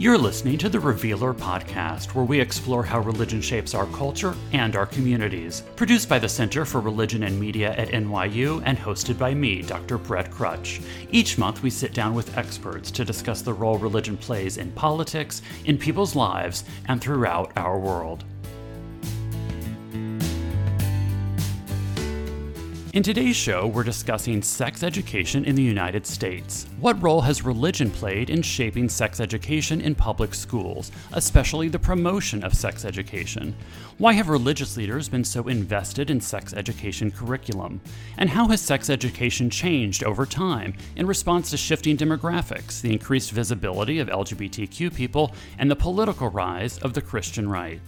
You're listening to the Revealer podcast, where we explore how religion shapes our culture and our communities. Produced by the Center for Religion and Media at NYU and hosted by me, Dr. Brett Krutzsch. Each month, we sit down with experts to discuss the role religion plays in politics, in people's lives, and throughout our world. In today's show, we're discussing sex education in the United States. What role has religion played in shaping sex education in public schools, especially the promotion of sex education? Why have religious leaders been so invested in sex education curriculum? And how has sex education changed over time in response to shifting demographics, the increased visibility of LGBTQ people, and the political rise of the Christian right?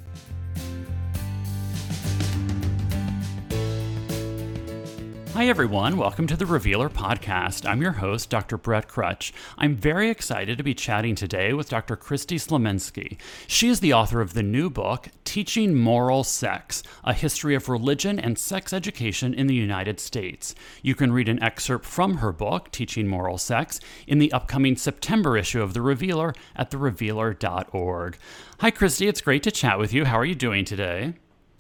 Hi, everyone. Welcome to the Revealer Podcast. I'm your host, Dr. Brett Krutzsch. I'm very excited to be chatting today with Dr. Kristy Slominski. She is the author of the new book, Teaching Moral Sex A History of Religion and Sex Education in the United States. You can read an excerpt from her book, Teaching Moral Sex, in the upcoming September issue of The Revealer at therevealer.org. Hi, Kristy. It's great to chat with you. How are you doing today?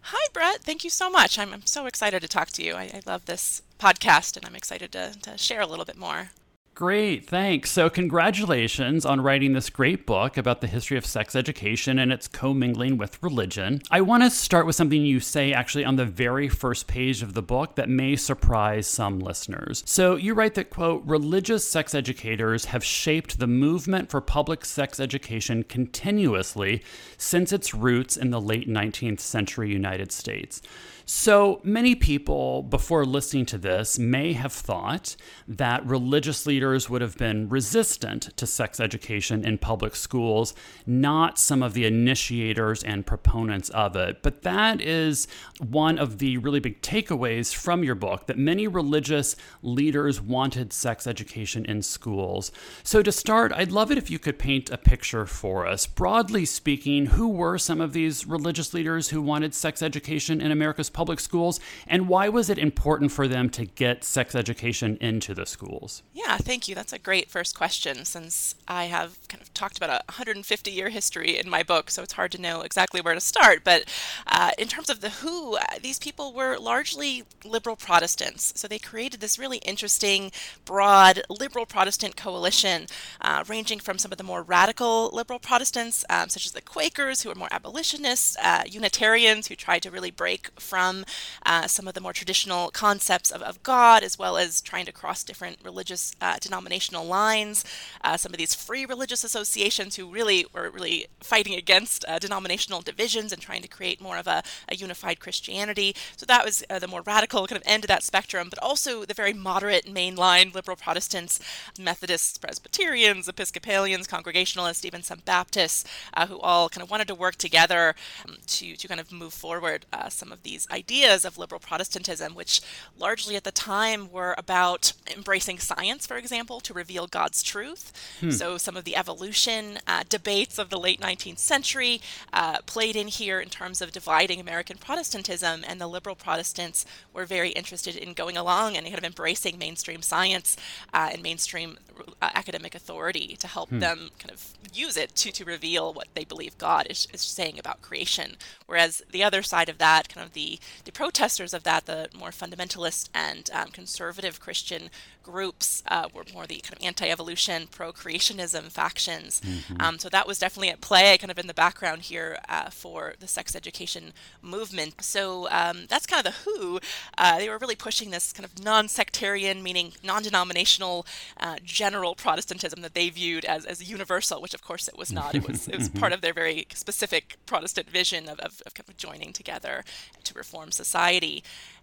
Hi, Brett. Thank you so much. I'm, I'm so excited to talk to you. I, I love this podcast and I'm excited to, to share a little bit more. Great, thanks. So, congratulations on writing this great book about the history of sex education and its commingling with religion. I want to start with something you say actually on the very first page of the book that may surprise some listeners. So, you write that, quote, religious sex educators have shaped the movement for public sex education continuously since its roots in the late 19th century United States. So many people, before listening to this, may have thought that religious leaders would have been resistant to sex education in public schools, not some of the initiators and proponents of it. But that is one of the really big takeaways from your book that many religious leaders wanted sex education in schools. So, to start, I'd love it if you could paint a picture for us. Broadly speaking, who were some of these religious leaders who wanted sex education in America's public schools, and why was it important for them to get sex education into the schools? Yeah, thank you. That's a great first question since I have kind of talked about a 150 year history in my book, so it's hard to know exactly where to start. But uh, in terms of the who, uh, these people were largely liberal Protestants. So they created this really interesting, broad liberal Protestant coalition, uh, ranging from some of the more radical liberal Protestants, um, such as the Quakers, who were more abolitionists, uh, Unitarians, who tried to really break from uh, some of the more traditional concepts of, of God, as well as trying to cross different religious uh, denominational lines. Uh, some of these free religious associations who really were really fighting against uh, denominational divisions and trying to create more of a, a unified Christianity. So that was uh, the more radical kind of end of that spectrum, but also the very moderate mainline liberal Protestants, Methodists, Presbyterians, Episcopalians, Congregationalists, even some Baptists, uh, who all kind of wanted to work together um, to, to kind of move forward some of these ideas of liberal Protestantism, which largely at the time were about embracing science, for example, to reveal God's truth. Hmm. So some of the evolution uh, debates of the late 19th century uh, played in here in terms of dividing American Protestantism, and the liberal Protestants were very interested in going along and kind of embracing mainstream science uh, and mainstream uh, academic authority to help hmm. them kind of use it to, to reveal what they believe God is, is saying about creation. Whereas the other side of that, kind of the, the protesters of that, the more fundamentalist and um, conservative Christian groups uh, were more the kind of anti-evolution, pro-creationism factions. Mm-hmm. Um, so that was definitely at play, kind of in the background here uh, for the sex education movement. So um, that's kind of the who. Uh, they were really pushing this kind of non-sectarian, meaning non-denominational, uh, general Protestantism that they viewed as, as universal, which of course it was not. It was it was part of their very specific Protestant vision of, of, of kind of joining together to reform society.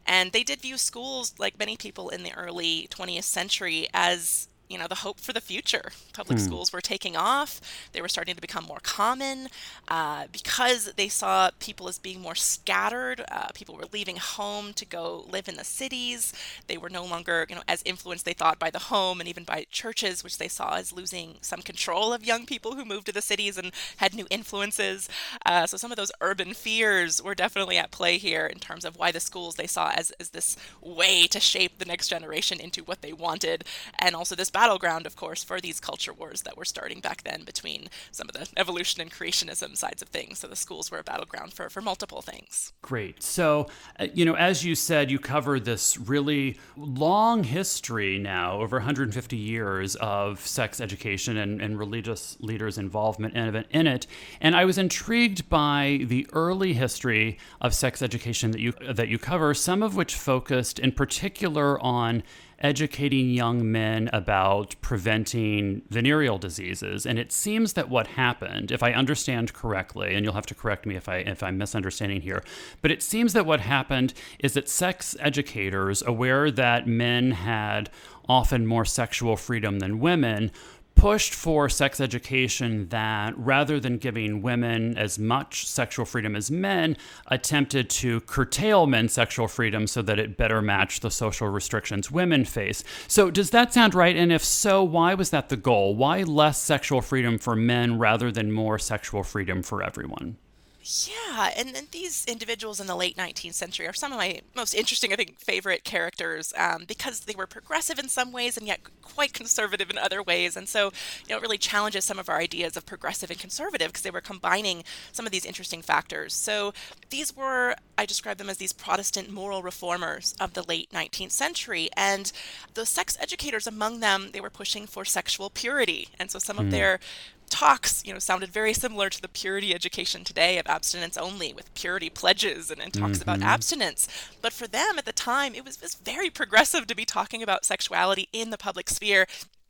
And they did view schools, like many people in the early 20th century, as you know the hope for the future. Public hmm. schools were taking off; they were starting to become more common uh, because they saw people as being more scattered. Uh, people were leaving home to go live in the cities. They were no longer, you know, as influenced they thought by the home and even by churches, which they saw as losing some control of young people who moved to the cities and had new influences. Uh, so some of those urban fears were definitely at play here in terms of why the schools they saw as as this way to shape the next generation into what they wanted, and also this battleground, of course, for these culture wars that were starting back then between some of the evolution and creationism sides of things. So the schools were a battleground for, for multiple things. Great. So, uh, you know, as you said, you cover this really long history now, over 150 years of sex education and, and religious leaders' involvement in, in it. And I was intrigued by the early history of sex education that you that you cover, some of which focused in particular on educating young men about preventing venereal diseases. And it seems that what happened, if I understand correctly, and you'll have to correct me if I if I'm misunderstanding here, but it seems that what happened is that sex educators, aware that men had often more sexual freedom than women, pushed for sex education that, rather than giving women as much sexual freedom as men, attempted to curtail men's sexual freedom so that it better matched the social restrictions women face. So, does that sound right? And if so, why was that the goal? Why less sexual freedom for men rather than more sexual freedom for everyone? Yeah, and, and these individuals in the late 19th century are some of my most interesting, I think, favorite characters um, because they were progressive in some ways and yet quite conservative in other ways. And so, you know, it really challenges some of our ideas of progressive and conservative because they were combining some of these interesting factors. So these were, I describe them as these Protestant moral reformers of the late 19th century. And the sex educators among them, they were pushing for sexual purity. And so some mm. of hmm. their talks, you know, sounded very similar to the purity education today of abstinence only, with purity pledges and, and talks mm-hmm. about abstinence. But for them at the time, it was, it was very progressive to be talking about sexuality in the public sphere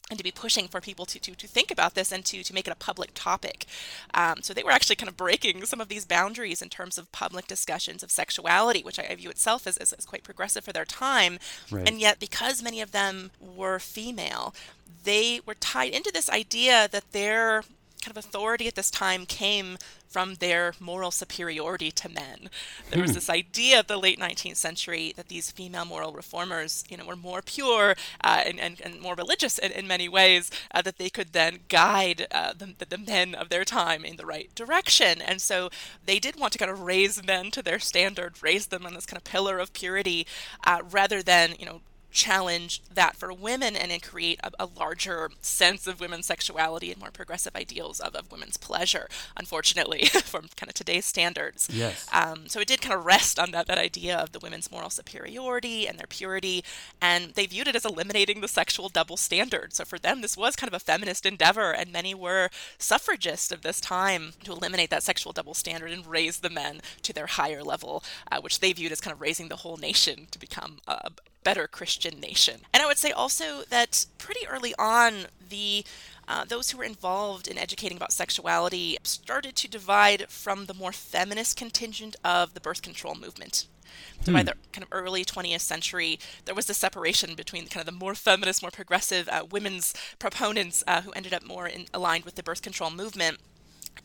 and to be pushing for people to, to, to think about this and to, to make it a public topic. Um, so they were actually kind of breaking some of these boundaries in terms of public discussions of sexuality, which I, I view itself as, as, as, quite progressive for their time. Right. And yet, because many of them were female, they were tied into this idea that their kind of authority at this time came from their moral superiority to men. There was hmm. this idea of the late 19th century that these female moral reformers, you know, were more pure uh, and, and, and, more religious in, in many ways, uh, that they could then guide uh, the, the men of their time in the right direction. And so they did want to kind of raise men to their standard, raise them on this kind of pillar of purity, uh, rather than, you know, challenge that for women and then create a, a, larger sense of women's sexuality and more progressive ideals of, of women's pleasure, unfortunately, from kind of today's standards. Yes. Um, so it did kind of rest on that, that idea of the women's moral superiority and their purity, and they viewed it as eliminating the sexual double standard. So for them, this was kind of a feminist endeavor, and many were suffragists of this time to eliminate that sexual double standard and raise the men to their higher level, uh, which they viewed as kind of raising the whole nation to become a, better Christian nation. And I would say also that pretty early on, the uh, those who were involved in educating about sexuality started to divide from the more feminist contingent of the birth control movement. So hmm. by the kind of early 20th century, there was a separation between kind of the more feminist, more progressive uh, women's proponents uh, who ended up more in, aligned with the birth control movement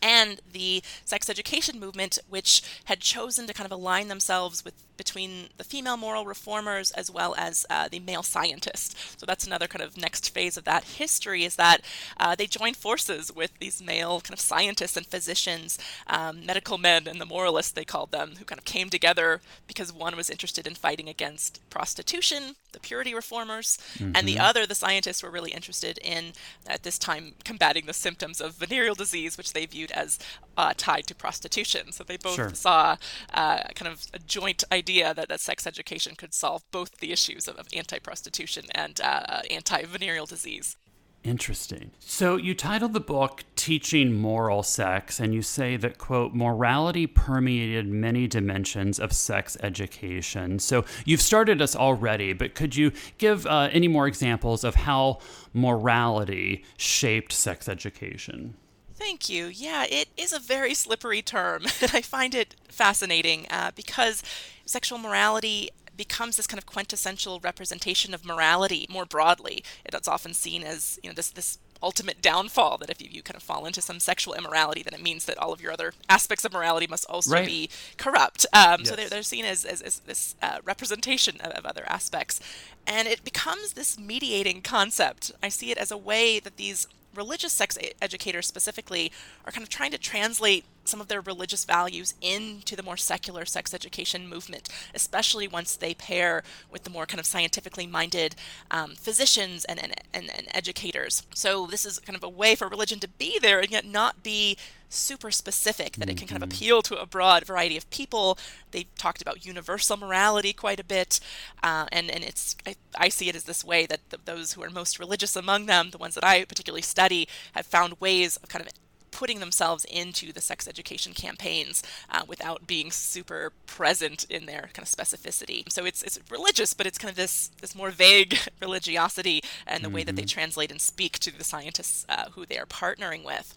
and the sex education movement, which had chosen to kind of align themselves with between the female moral reformers as well as uh, the male scientists. So that's another kind of next phase of that history is that uh, they joined forces with these male kind of scientists and physicians, um, medical men and the moralists they called them, who kind of came together because one was interested in fighting against prostitution, the purity reformers, mm-hmm. and the mm-hmm. other, the scientists, were really interested in at this time combating the symptoms of venereal disease, which they viewed as uh, tied to prostitution. So they both sure. saw uh, kind of a joint idea that, that sex education could solve both the issues of, of anti prostitution and uh, anti venereal disease. Interesting. So you titled the book Teaching Moral Sex, and you say that, quote, morality permeated many dimensions of sex education. So you've started us already, but could you give uh, any more examples of how morality shaped sex education? Thank you. Yeah, it is a very slippery term, and I find it fascinating uh, because sexual morality becomes this kind of quintessential representation of morality more broadly. It's often seen as you know this this ultimate downfall that if you, you kind of fall into some sexual immorality, then it means that all of your other aspects of morality must also right. be corrupt. Um, yes. So they're, they're seen as, as, as this uh, representation of, of other aspects. And it becomes this mediating concept. I see it as a way that these religious sex educators specifically are kind of trying to translate some of their religious values into the more secular sex education movement, especially once they pair with the more kind of scientifically minded um, physicians and, and, and, and educators. So this is kind of a way for religion to be there and yet not be super specific, that it can kind of Mm-hmm. appeal to a broad variety of people. They talked about universal morality quite a bit, uh, and and it's I, I see it as this way that th those who are most religious among them, the ones that I particularly study, have found ways of kind of putting themselves into the sex education campaigns uh, without being super present in their kind of specificity. So it's it's religious, but it's kind of this this more vague religiosity and the way that they translate and speak to the scientists uh, who they are partnering with.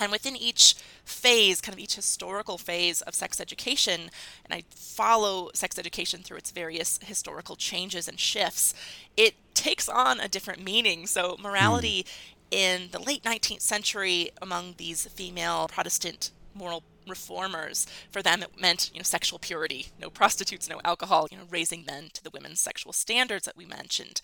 And within each phase, kind of each historical phase of sex education, and I follow sex education through its various historical changes and shifts, it takes on a different meaning. So, morality in the late 19th century among these female Protestant moral reformers for them it meant you know sexual purity no prostitutes no alcohol you know raising men to the women's sexual standards that we mentioned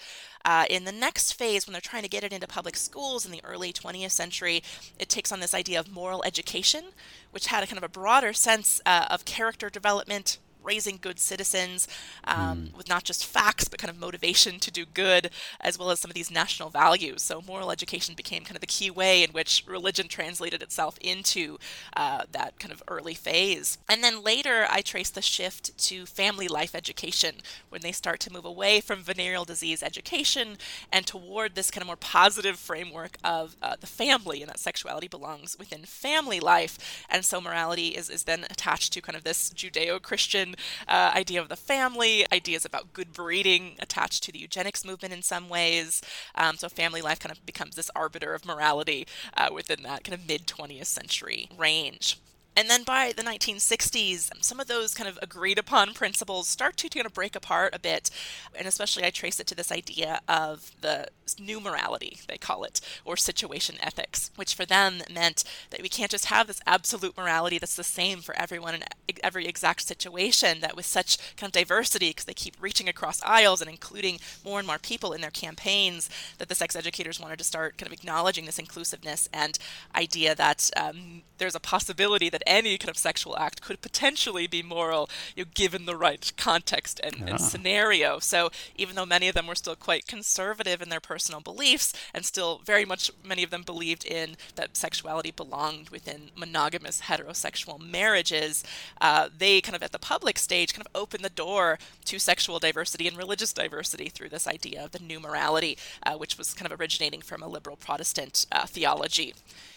uh, in the next phase when they're trying to get it into public schools in the early 20th century it takes on this idea of moral education which had a kind of a broader sense uh, of character development raising good citizens um, with not just facts but kind of motivation to do good as well as some of these national values. So moral education became kind of the key way in which religion translated itself into uh, that kind of early phase. And then later i trace the shift to family life education when they start to move away from venereal disease education and toward this kind of more positive framework of uh, the family and that sexuality belongs within family life. And so morality is, is then attached to kind of this judeo-christian uh, idea of the family, ideas about good breeding attached to the eugenics movement in some ways. Um, so family life kind of becomes this arbiter of morality uh, within that kind of mid 20th century range. And then by the 1960s, some of those kind of agreed upon principles start to kind of break apart a bit. And especially I trace it to this idea of the new morality, they call it, or situation ethics, which for them meant that we can't just have this absolute morality that's the same for everyone in every exact situation, that with such kind of diversity, because they keep reaching across aisles and including more and more people in their campaigns, that the sex educators wanted to start kind of acknowledging this inclusiveness and idea that um, there's a possibility that any kind of sexual act could potentially be moral, you know, given the right context and, and scenario. So even though many of them were still quite conservative in their personal beliefs, and still very much many of them believed in that sexuality belonged within monogamous heterosexual marriages, uh, they kind of at the public stage kind of opened the door to sexual diversity and religious diversity through this idea of the new morality, uh, which was kind of originating from a liberal Protestant uh, theology.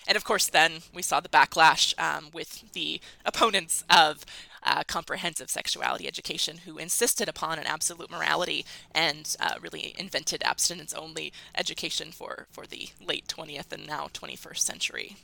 And of course, then we saw the backlash um, with the opponents of uh, comprehensive sexuality education who insisted upon an absolute morality and uh, really invented abstinence only education for, for the late 20th and now 21st century.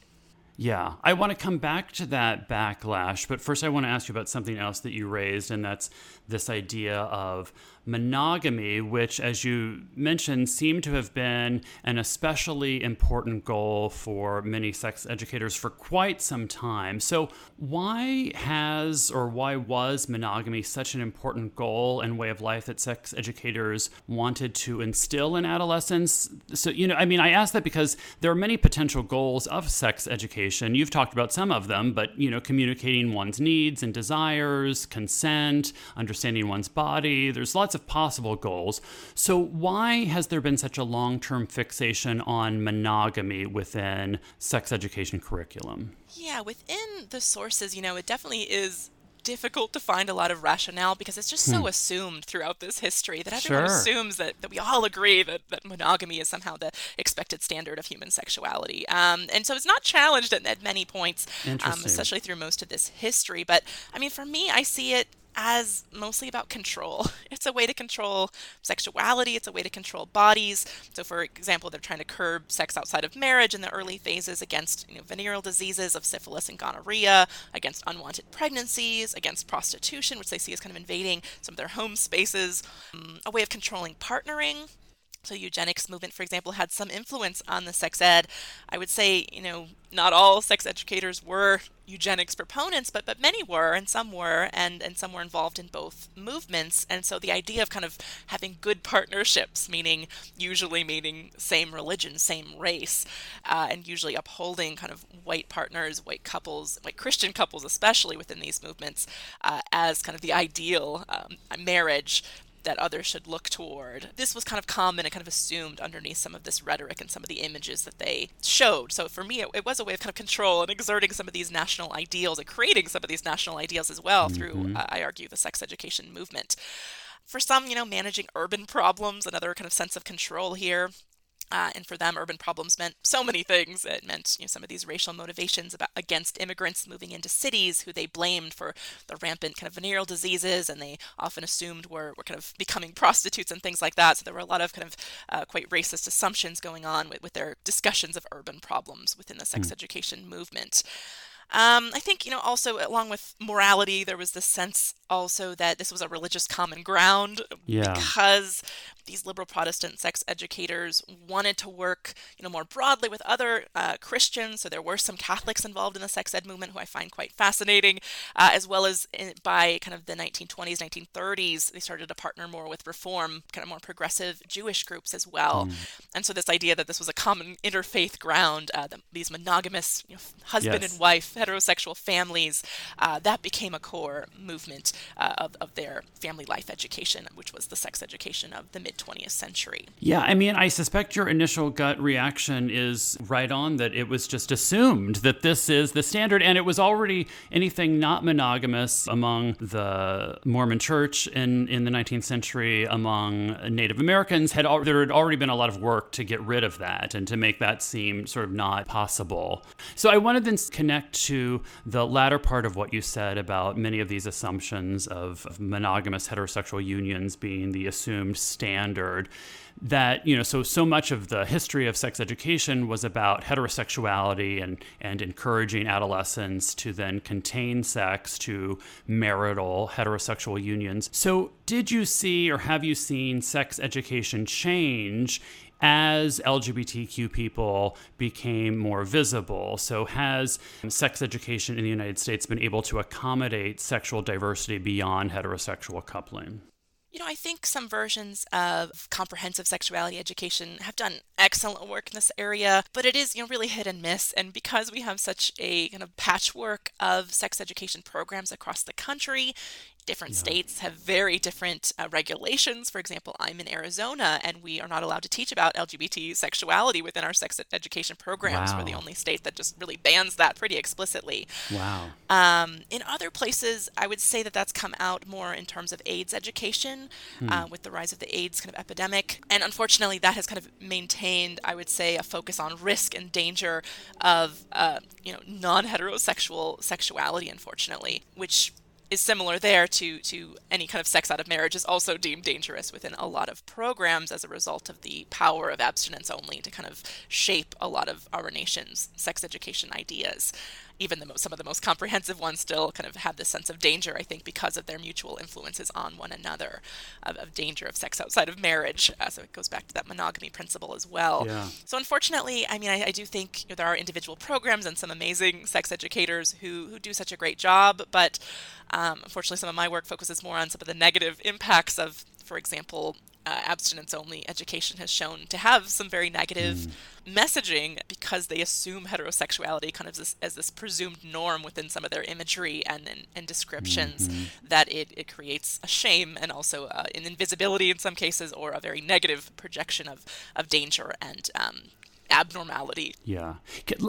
Yeah, I want to come back to that backlash, but first I want to ask you about something else that you raised, and that's this idea of monogamy, which, as you mentioned, seemed to have been an especially important goal for many sex educators for quite some time. So, why has or why was monogamy such an important goal and way of life that sex educators wanted to instill in adolescents? So, you know, I mean, I ask that because there are many potential goals of sex education. You've talked about some of them, but, you know, communicating one's needs and desires, consent, understanding one's body, there's lots of possible goals. So, why has there been such a long term fixation on monogamy within sex education curriculum? Yeah, within the sources, you know, it definitely is difficult to find a lot of rationale because it's just so assumed throughout this history that everyone Sure. assumes that, that we all agree that, that monogamy is somehow the expected standard of human sexuality. Um, and so it's not challenged at, at many points, um, especially through most of this history. But I mean, for me, I see it as mostly about control. It's a way to control sexuality, it's a way to control bodies. So, for example, they're trying to curb sex outside of marriage in the early phases against you know, venereal diseases of syphilis and gonorrhea, against unwanted pregnancies, against prostitution, which they see as kind of invading some of their home spaces, um, a way of controlling partnering. So eugenics movement, for example, had some influence on the sex ed. I would say, you know, not all sex educators were eugenics proponents, but but many were, and some were, and and some were involved in both movements. And so the idea of kind of having good partnerships, meaning usually meaning same religion, same race, uh, and usually upholding kind of white partners, white couples, white Christian couples, especially within these movements, uh, as kind of the ideal um, marriage that others should look toward. This was kind of common and kind of assumed underneath some of this rhetoric and some of the images that they showed. So for me, it, it was a way of kind of control and exerting some of these national ideals and creating some of these national ideals as well mm-hmm. through, uh, I argue, the sex education movement. For some, you know, managing urban problems, another kind of sense of control here. Uh, and for them, urban problems meant so many things. It meant you know, some of these racial motivations about, against immigrants moving into cities, who they blamed for the rampant kind of venereal diseases, and they often assumed were, were kind of becoming prostitutes and things like that. So there were a lot of kind of uh, quite racist assumptions going on with, with their discussions of urban problems within the sex mm. education movement. Um, I think, you know, also along with morality, there was this sense also that this was a religious common ground yeah. because these liberal Protestant sex educators wanted to work, you know, more broadly with other uh, Christians. So there were some Catholics involved in the sex ed movement who I find quite fascinating, uh, as well as in, by kind of the 1920s, 1930s, they started to partner more with reform, kind of more progressive Jewish groups as well. Mm. And so this idea that this was a common interfaith ground, uh, the, these monogamous you know, husband yes. and wife, heterosexual families, uh, that became a core movement uh, of, of their family life education, which was the sex education of the mid 20th century. Yeah, I mean, I suspect your initial gut reaction is right on that it was just assumed that this is the standard, and it was already anything not monogamous among the Mormon church in, in the 19th century, among Native Americans. Had al- There had already been a lot of work to get rid of that and to make that seem sort of not possible. So I wanted to then connect to the latter part of what you said about many of these assumptions of, of monogamous heterosexual unions being the assumed standard standard that you know so so much of the history of sex education was about heterosexuality and and encouraging adolescents to then contain sex to marital heterosexual unions so did you see or have you seen sex education change as LGBTQ people became more visible. So, has sex education in the United States been able to accommodate sexual diversity beyond heterosexual coupling? You know, I think some versions of comprehensive sexuality education have done excellent work in this area, but it is, you know, really hit and miss. And because we have such a kind of patchwork of sex education programs across the country, different yeah. states have very different uh, regulations. For example, I'm in Arizona and we are not allowed to teach about LGBT sexuality within our sex education programs. Wow. We're the only state that just really bans that pretty explicitly. Wow. Um, in other places, I would say that that's come out more in terms of AIDS education hmm. uh, with the rise of the AIDS kind of epidemic. And unfortunately, that has kind of maintained, I would say, a focus on risk and danger of, uh, you know, non-heterosexual sexuality, unfortunately, which is similar there to to any kind of sex out of marriage is also deemed dangerous within a lot of programs as a result of the power of abstinence only to kind of shape a lot of our nation's sex education ideas even the most, some of the most comprehensive ones still kind of have this sense of danger, I think, because of their mutual influences on one another, of, of danger of sex outside of marriage. Uh, so it goes back to that monogamy principle as well. Yeah. So unfortunately, I mean, I, I do think you know, there are individual programs and some amazing sex educators who, who do such a great job, but um, unfortunately, some of my work focuses more on some of the negative impacts of, for example, uh, abstinence only education has shown to have some very negative mm. messaging because they assume heterosexuality kind of this, as this presumed norm within some of their imagery and, and, and descriptions mm-hmm. that it, it creates a shame and also uh, an invisibility in some cases or a very negative projection of, of danger and um, abnormality. Yeah.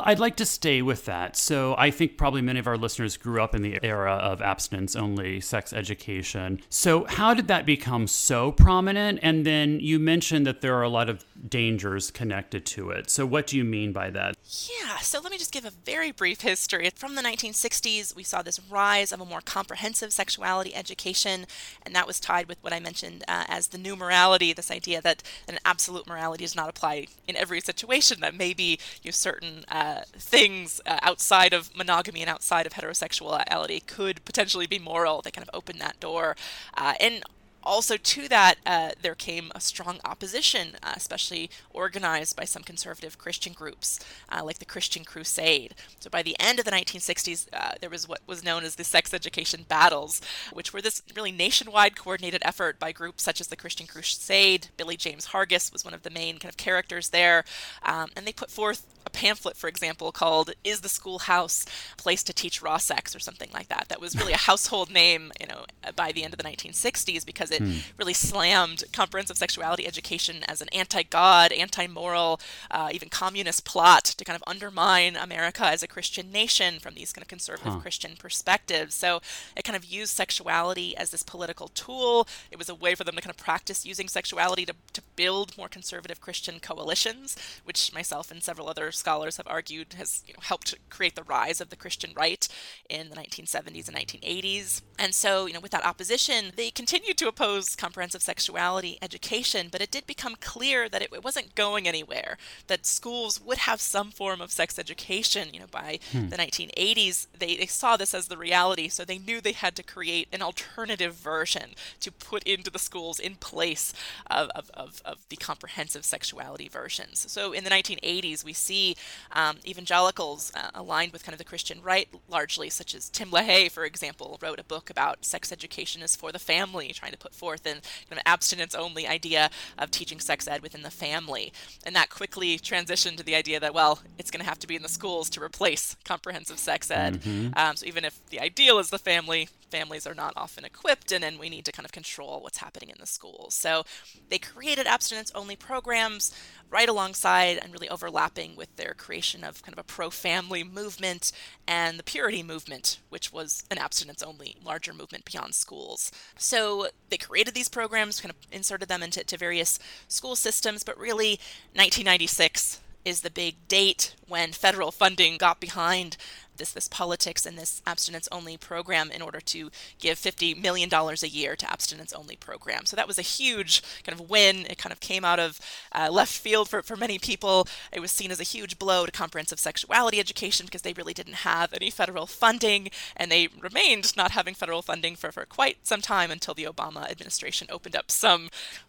I'd like to stay with that. So I think probably many of our listeners grew up in the era of abstinence only sex education. So how did that become so prominent? And then you mentioned that there are a lot of dangers connected to it. So what do you mean by that? Yeah. So let me just give a very brief history. From the 1960s, we saw this rise of a more comprehensive sexuality education, and that was tied with what I mentioned uh, as the new morality, this idea that an absolute morality does not apply in every situation that maybe you know, certain uh, things uh, outside of monogamy and outside of heterosexuality could potentially be moral. They kind of open that door. Uh, and also, to that, uh, there came a strong opposition, uh, especially organized by some conservative Christian groups, uh, like the Christian Crusade. So, by the end of the 1960s, uh, there was what was known as the sex education battles, which were this really nationwide coordinated effort by groups such as the Christian Crusade. Billy James Hargis was one of the main kind of characters there, um, and they put forth a pamphlet, for example, called "Is the Schoolhouse a Place to Teach Raw Sex?" or something like that. That was really a household name, you know, by the end of the 1960s because hmm. really slammed comprehensive sexuality education as an anti-God, anti-moral, uh, even communist plot to kind of undermine America as a Christian nation from these kind of conservative huh. Christian perspectives. So it kind of used sexuality as this political tool. It was a way for them to kind of practice using sexuality to, to build more conservative Christian coalitions, which myself and several other scholars have argued has you know, helped create the rise of the Christian right in the 1970s and 1980s. And so, you know, with that opposition, they continued to oppose comprehensive sexuality education, but it did become clear that it, it wasn't going anywhere. That schools would have some form of sex education. You know, by hmm. the 1980s, they, they saw this as the reality, so they knew they had to create an alternative version to put into the schools in place of, of, of, of the comprehensive sexuality versions. So in the 1980s, we see um, evangelicals uh, aligned with kind of the Christian right largely, such as Tim LaHaye, for example, wrote a book about sex education is for the family, trying to put forth an kind of abstinence only idea of teaching sex ed within the family. And that quickly transitioned to the idea that, well, it's going to have to be in the schools to replace comprehensive sex ed. Mm-hmm. Um, so even if the ideal is the family, families are not often equipped and then we need to kind of control what's happening in the schools. So they created abstinence only programs right alongside and really overlapping with their creation of kind of a pro family movement and the purity movement, which was an abstinence only larger movement beyond schools. So they created these programs, kind of inserted them into various school systems, but really 1996 is the big date when federal funding got behind this this politics and this abstinence only program in order to give 50 million dollars a year to abstinence only program. So that was a huge kind of win. It kind of came out of uh, left field for, for many people. It was seen as a huge blow to comprehensive sexuality education because they really didn't have any federal funding and they remained not having federal funding for, for quite some time until the Obama administration opened up some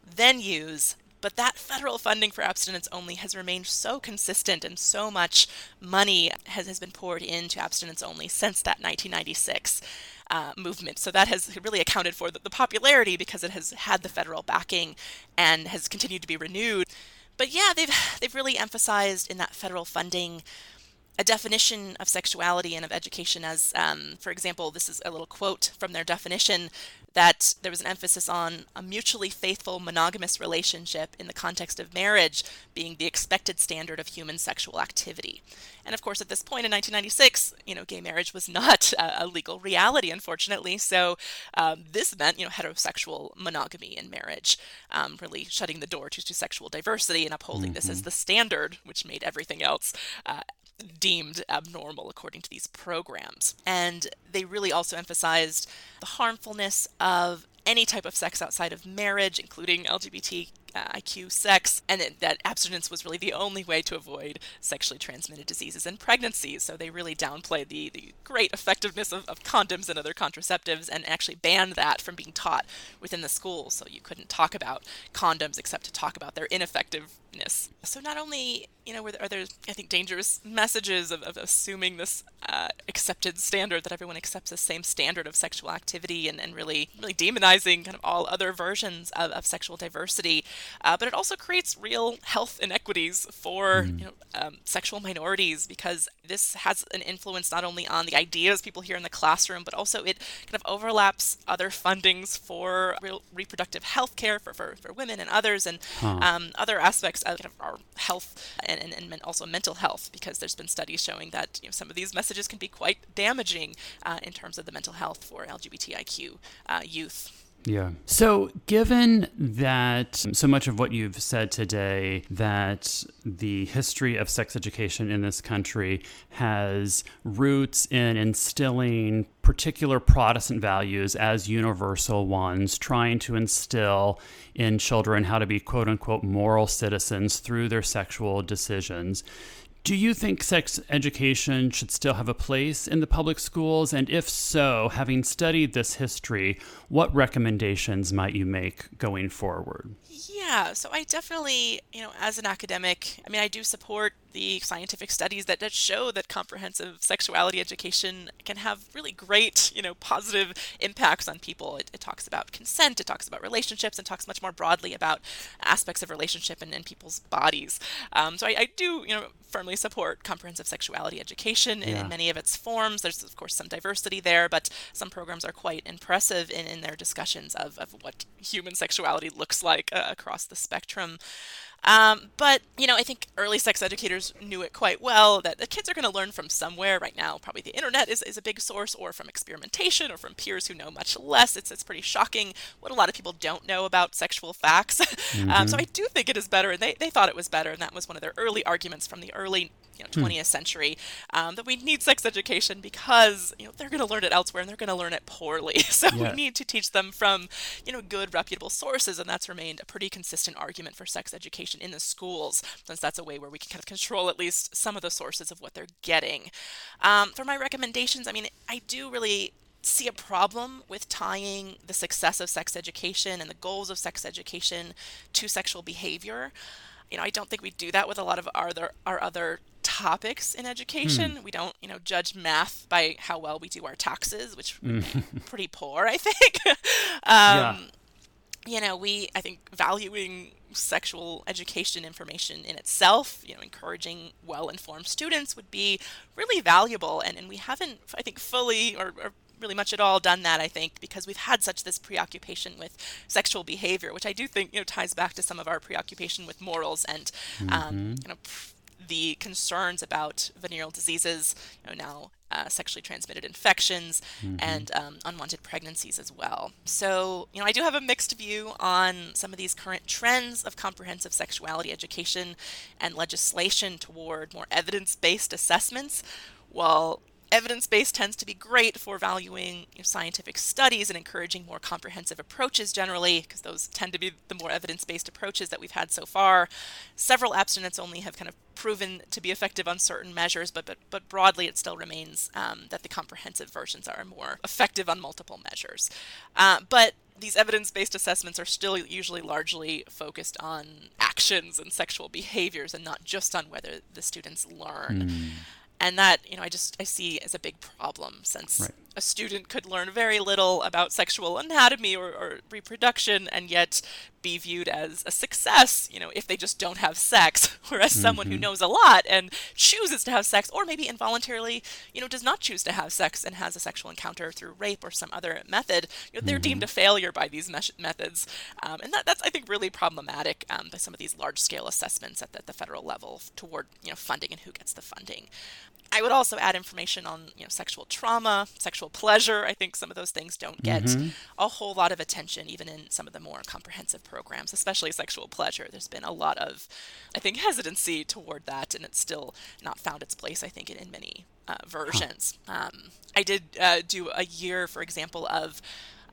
venues but that federal funding for abstinence only has remained so consistent and so much money has, has been poured into abstinence only since that 1996 uh, movement. So that has really accounted for the, the popularity because it has had the federal backing and has continued to be renewed. But yeah, they've they've really emphasized in that federal funding a definition of sexuality and of education as, um, for example, this is a little quote from their definition that there was an emphasis on a mutually faithful monogamous relationship in the context of marriage being the expected standard of human sexual activity. And of course, at this point in 1996, you know, gay marriage was not a, a legal reality, unfortunately. So um, this meant, you know, heterosexual monogamy in marriage, um, really shutting the door to, to sexual diversity and upholding mm-hmm. this as mm-hmm. the standard, which made everything else uh, deemed abnormal according to these programs. And they really also emphasized the harmfulness of any type of sex outside of marriage, including LGBT IQ sex, and that, abstinence was really the only way to avoid sexually transmitted diseases and pregnancies. So they really downplayed the, the great effectiveness of, of condoms and other contraceptives and actually banned that from being taught within the schools. So you couldn't talk about condoms except to talk about their ineffectiveness. So not only, you know, are there, I think, dangerous messages of, of assuming this uh, accepted standard that everyone accepts the same standard of sexual activity and, and really, really demonizing kind of all other versions of, of sexual diversity uh, but it also creates real health inequities for mm. you know, um, sexual minorities because this has an influence not only on the ideas people hear in the classroom, but also it kind of overlaps other fundings for real reproductive health care for, for, for women and others, and huh. um, other aspects of, kind of our health and, and, and, also mental health, because there's been studies showing that you know, some of these messages can be quite damaging uh, in terms of the mental health for LGBTIQ uh, youth. Yeah. So, given that so much of what you've said today, that the history of sex education in this country has roots in instilling particular Protestant values as universal ones, trying to instill in children how to be quote unquote moral citizens through their sexual decisions Do you think sex education should still have a place in the public schools? And if so, having studied this history, what recommendations might you make going forward? Yeah, so I definitely, you know, as an academic, I mean, I do support the scientific studies that, that show that comprehensive sexuality education can have really great, you know, positive impacts on people. It, it talks about consent, it talks about relationships, and talks much more broadly about aspects of relationship and, and people's bodies. Um, so I, I, do, you know, firmly support comprehensive sexuality education in, yeah. in, many of its forms. There's, of course, some diversity there, but some programs are quite impressive in, in their discussions of, of what human sexuality looks like uh, across the spectrum. Um, but, you know, I think early sex educators knew it quite well that the kids are going to learn from somewhere right now. Probably the internet is, is a big source, or from experimentation, or from peers who know much less. It's, it's pretty shocking what a lot of people don't know about sexual facts. Mm-hmm. um, so I do think it is better, and they, they thought it was better, and that was one of their early arguments from the early you know, 20th hmm. century um, that we need sex education because you know they're going to learn it elsewhere and they're going to learn it poorly. So yeah. we need to teach them from you know good reputable sources, and that's remained a pretty consistent argument for sex education in the schools, since that's a way where we can kind of control at least some of the sources of what they're getting. Um, for my recommendations, I mean, I do really see a problem with tying the success of sex education and the goals of sex education to sexual behavior. You know, I don't think we do that with a lot of our other, our other topics in education. Hmm. We don't, you know, judge math by how well we do our taxes, which pretty poor, I think. um, yeah. You know, we, I think, valuing sexual education information in itself, you know, encouraging well-informed students would be really valuable. And, and we haven't, I think, fully or, or really much at all done that, I think, because we've had such this preoccupation with sexual behavior, which I do think, you know, ties back to some of our preoccupation with morals and, um, mm-hmm. um, you know, the concerns about venereal diseases, you know, now uh, sexually transmitted infections mm-hmm. and um, unwanted pregnancies as well. So, you know, I do have a mixed view on some of these current trends of comprehensive sexuality education and legislation toward more evidence based assessments. While evidence based tends to be great for valuing you know, scientific studies and encouraging more comprehensive approaches generally, because those tend to be the more evidence based approaches that we've had so far. Several abstinence only have kind of proven to be effective on certain measures, but but, but broadly it still remains um, that the comprehensive versions are more effective on multiple measures. Uh, but these evidence based assessments are still usually largely focused on actions and sexual behaviors and not just on whether the students learn. Mm and that you know i just i see as a big problem since right a student could learn very little about sexual anatomy or, or, reproduction and yet be viewed as a success, you know, if they just don't have sex. Whereas mm-hmm. someone who mm-hmm. knows a lot and chooses to have sex, or maybe involuntarily, you know, does not choose to have sex and has a sexual encounter through rape or some other method, you know, they're mm-hmm. deemed a failure by these methods. Um, and that, that's, I think, really problematic um, by some of these large scale assessments at the, at the federal level toward, you know, funding and who gets the funding. I would also add information on, you know, sexual trauma, sexual pleasure. I think some of those things don't get mm-hmm. a whole lot of attention, even in some of the more comprehensive programs, especially sexual pleasure. There's been a lot of, I think, hesitancy toward that, and it's still not found its place, I think, in, in many uh, versions. Huh. Um, I did uh, do a year, for example, of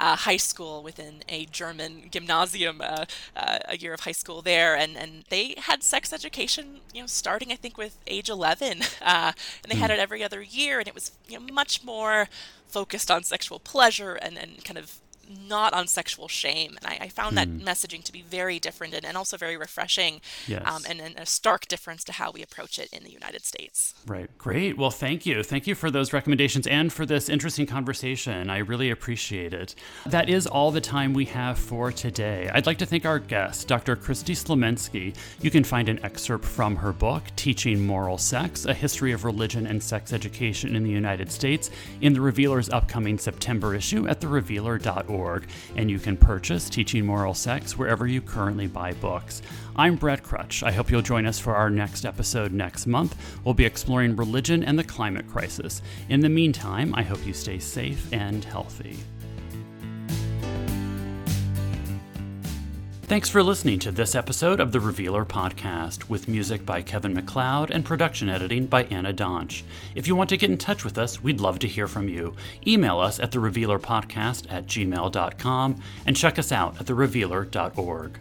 uh, high school within a German gymnasium, uh, uh, a year of high school there, and, and they had sex education, you know, starting I think with age 11, uh, and they mm. had hmm. it every other year, and it was you know much more focused on sexual pleasure and, and kind of not on sexual shame. And I, I found that hmm. messaging to be very different and, and also very refreshing yes. um, and, and, a stark difference to how we approach it in the United States. Right. Great. Well, thank you. Thank you for those recommendations and for this interesting conversation. I really appreciate it. That is all the time we have for today. I'd like to thank our guest, Dr. Kristy Slominski. You can find an excerpt from her book, Teaching Moral Sex A History of Religion and Sex Education in the United States, in the Revealer's upcoming September issue at therevealer.org and you can purchase Teaching Moral Sex wherever you currently buy books. I'm Brett Krutzsch. I hope you'll join us for our next episode next month. We'll be exploring religion and the climate crisis. In the meantime, I hope you stay safe and healthy. Thanks for listening to this episode of the Revealer Podcast, with music by Kevin MacLeod and production editing by Anna Donch. If you want to get in touch with us, we'd love to hear from you. Email us at therevealerpodcast at gmail.com and check us out at therevealer.org.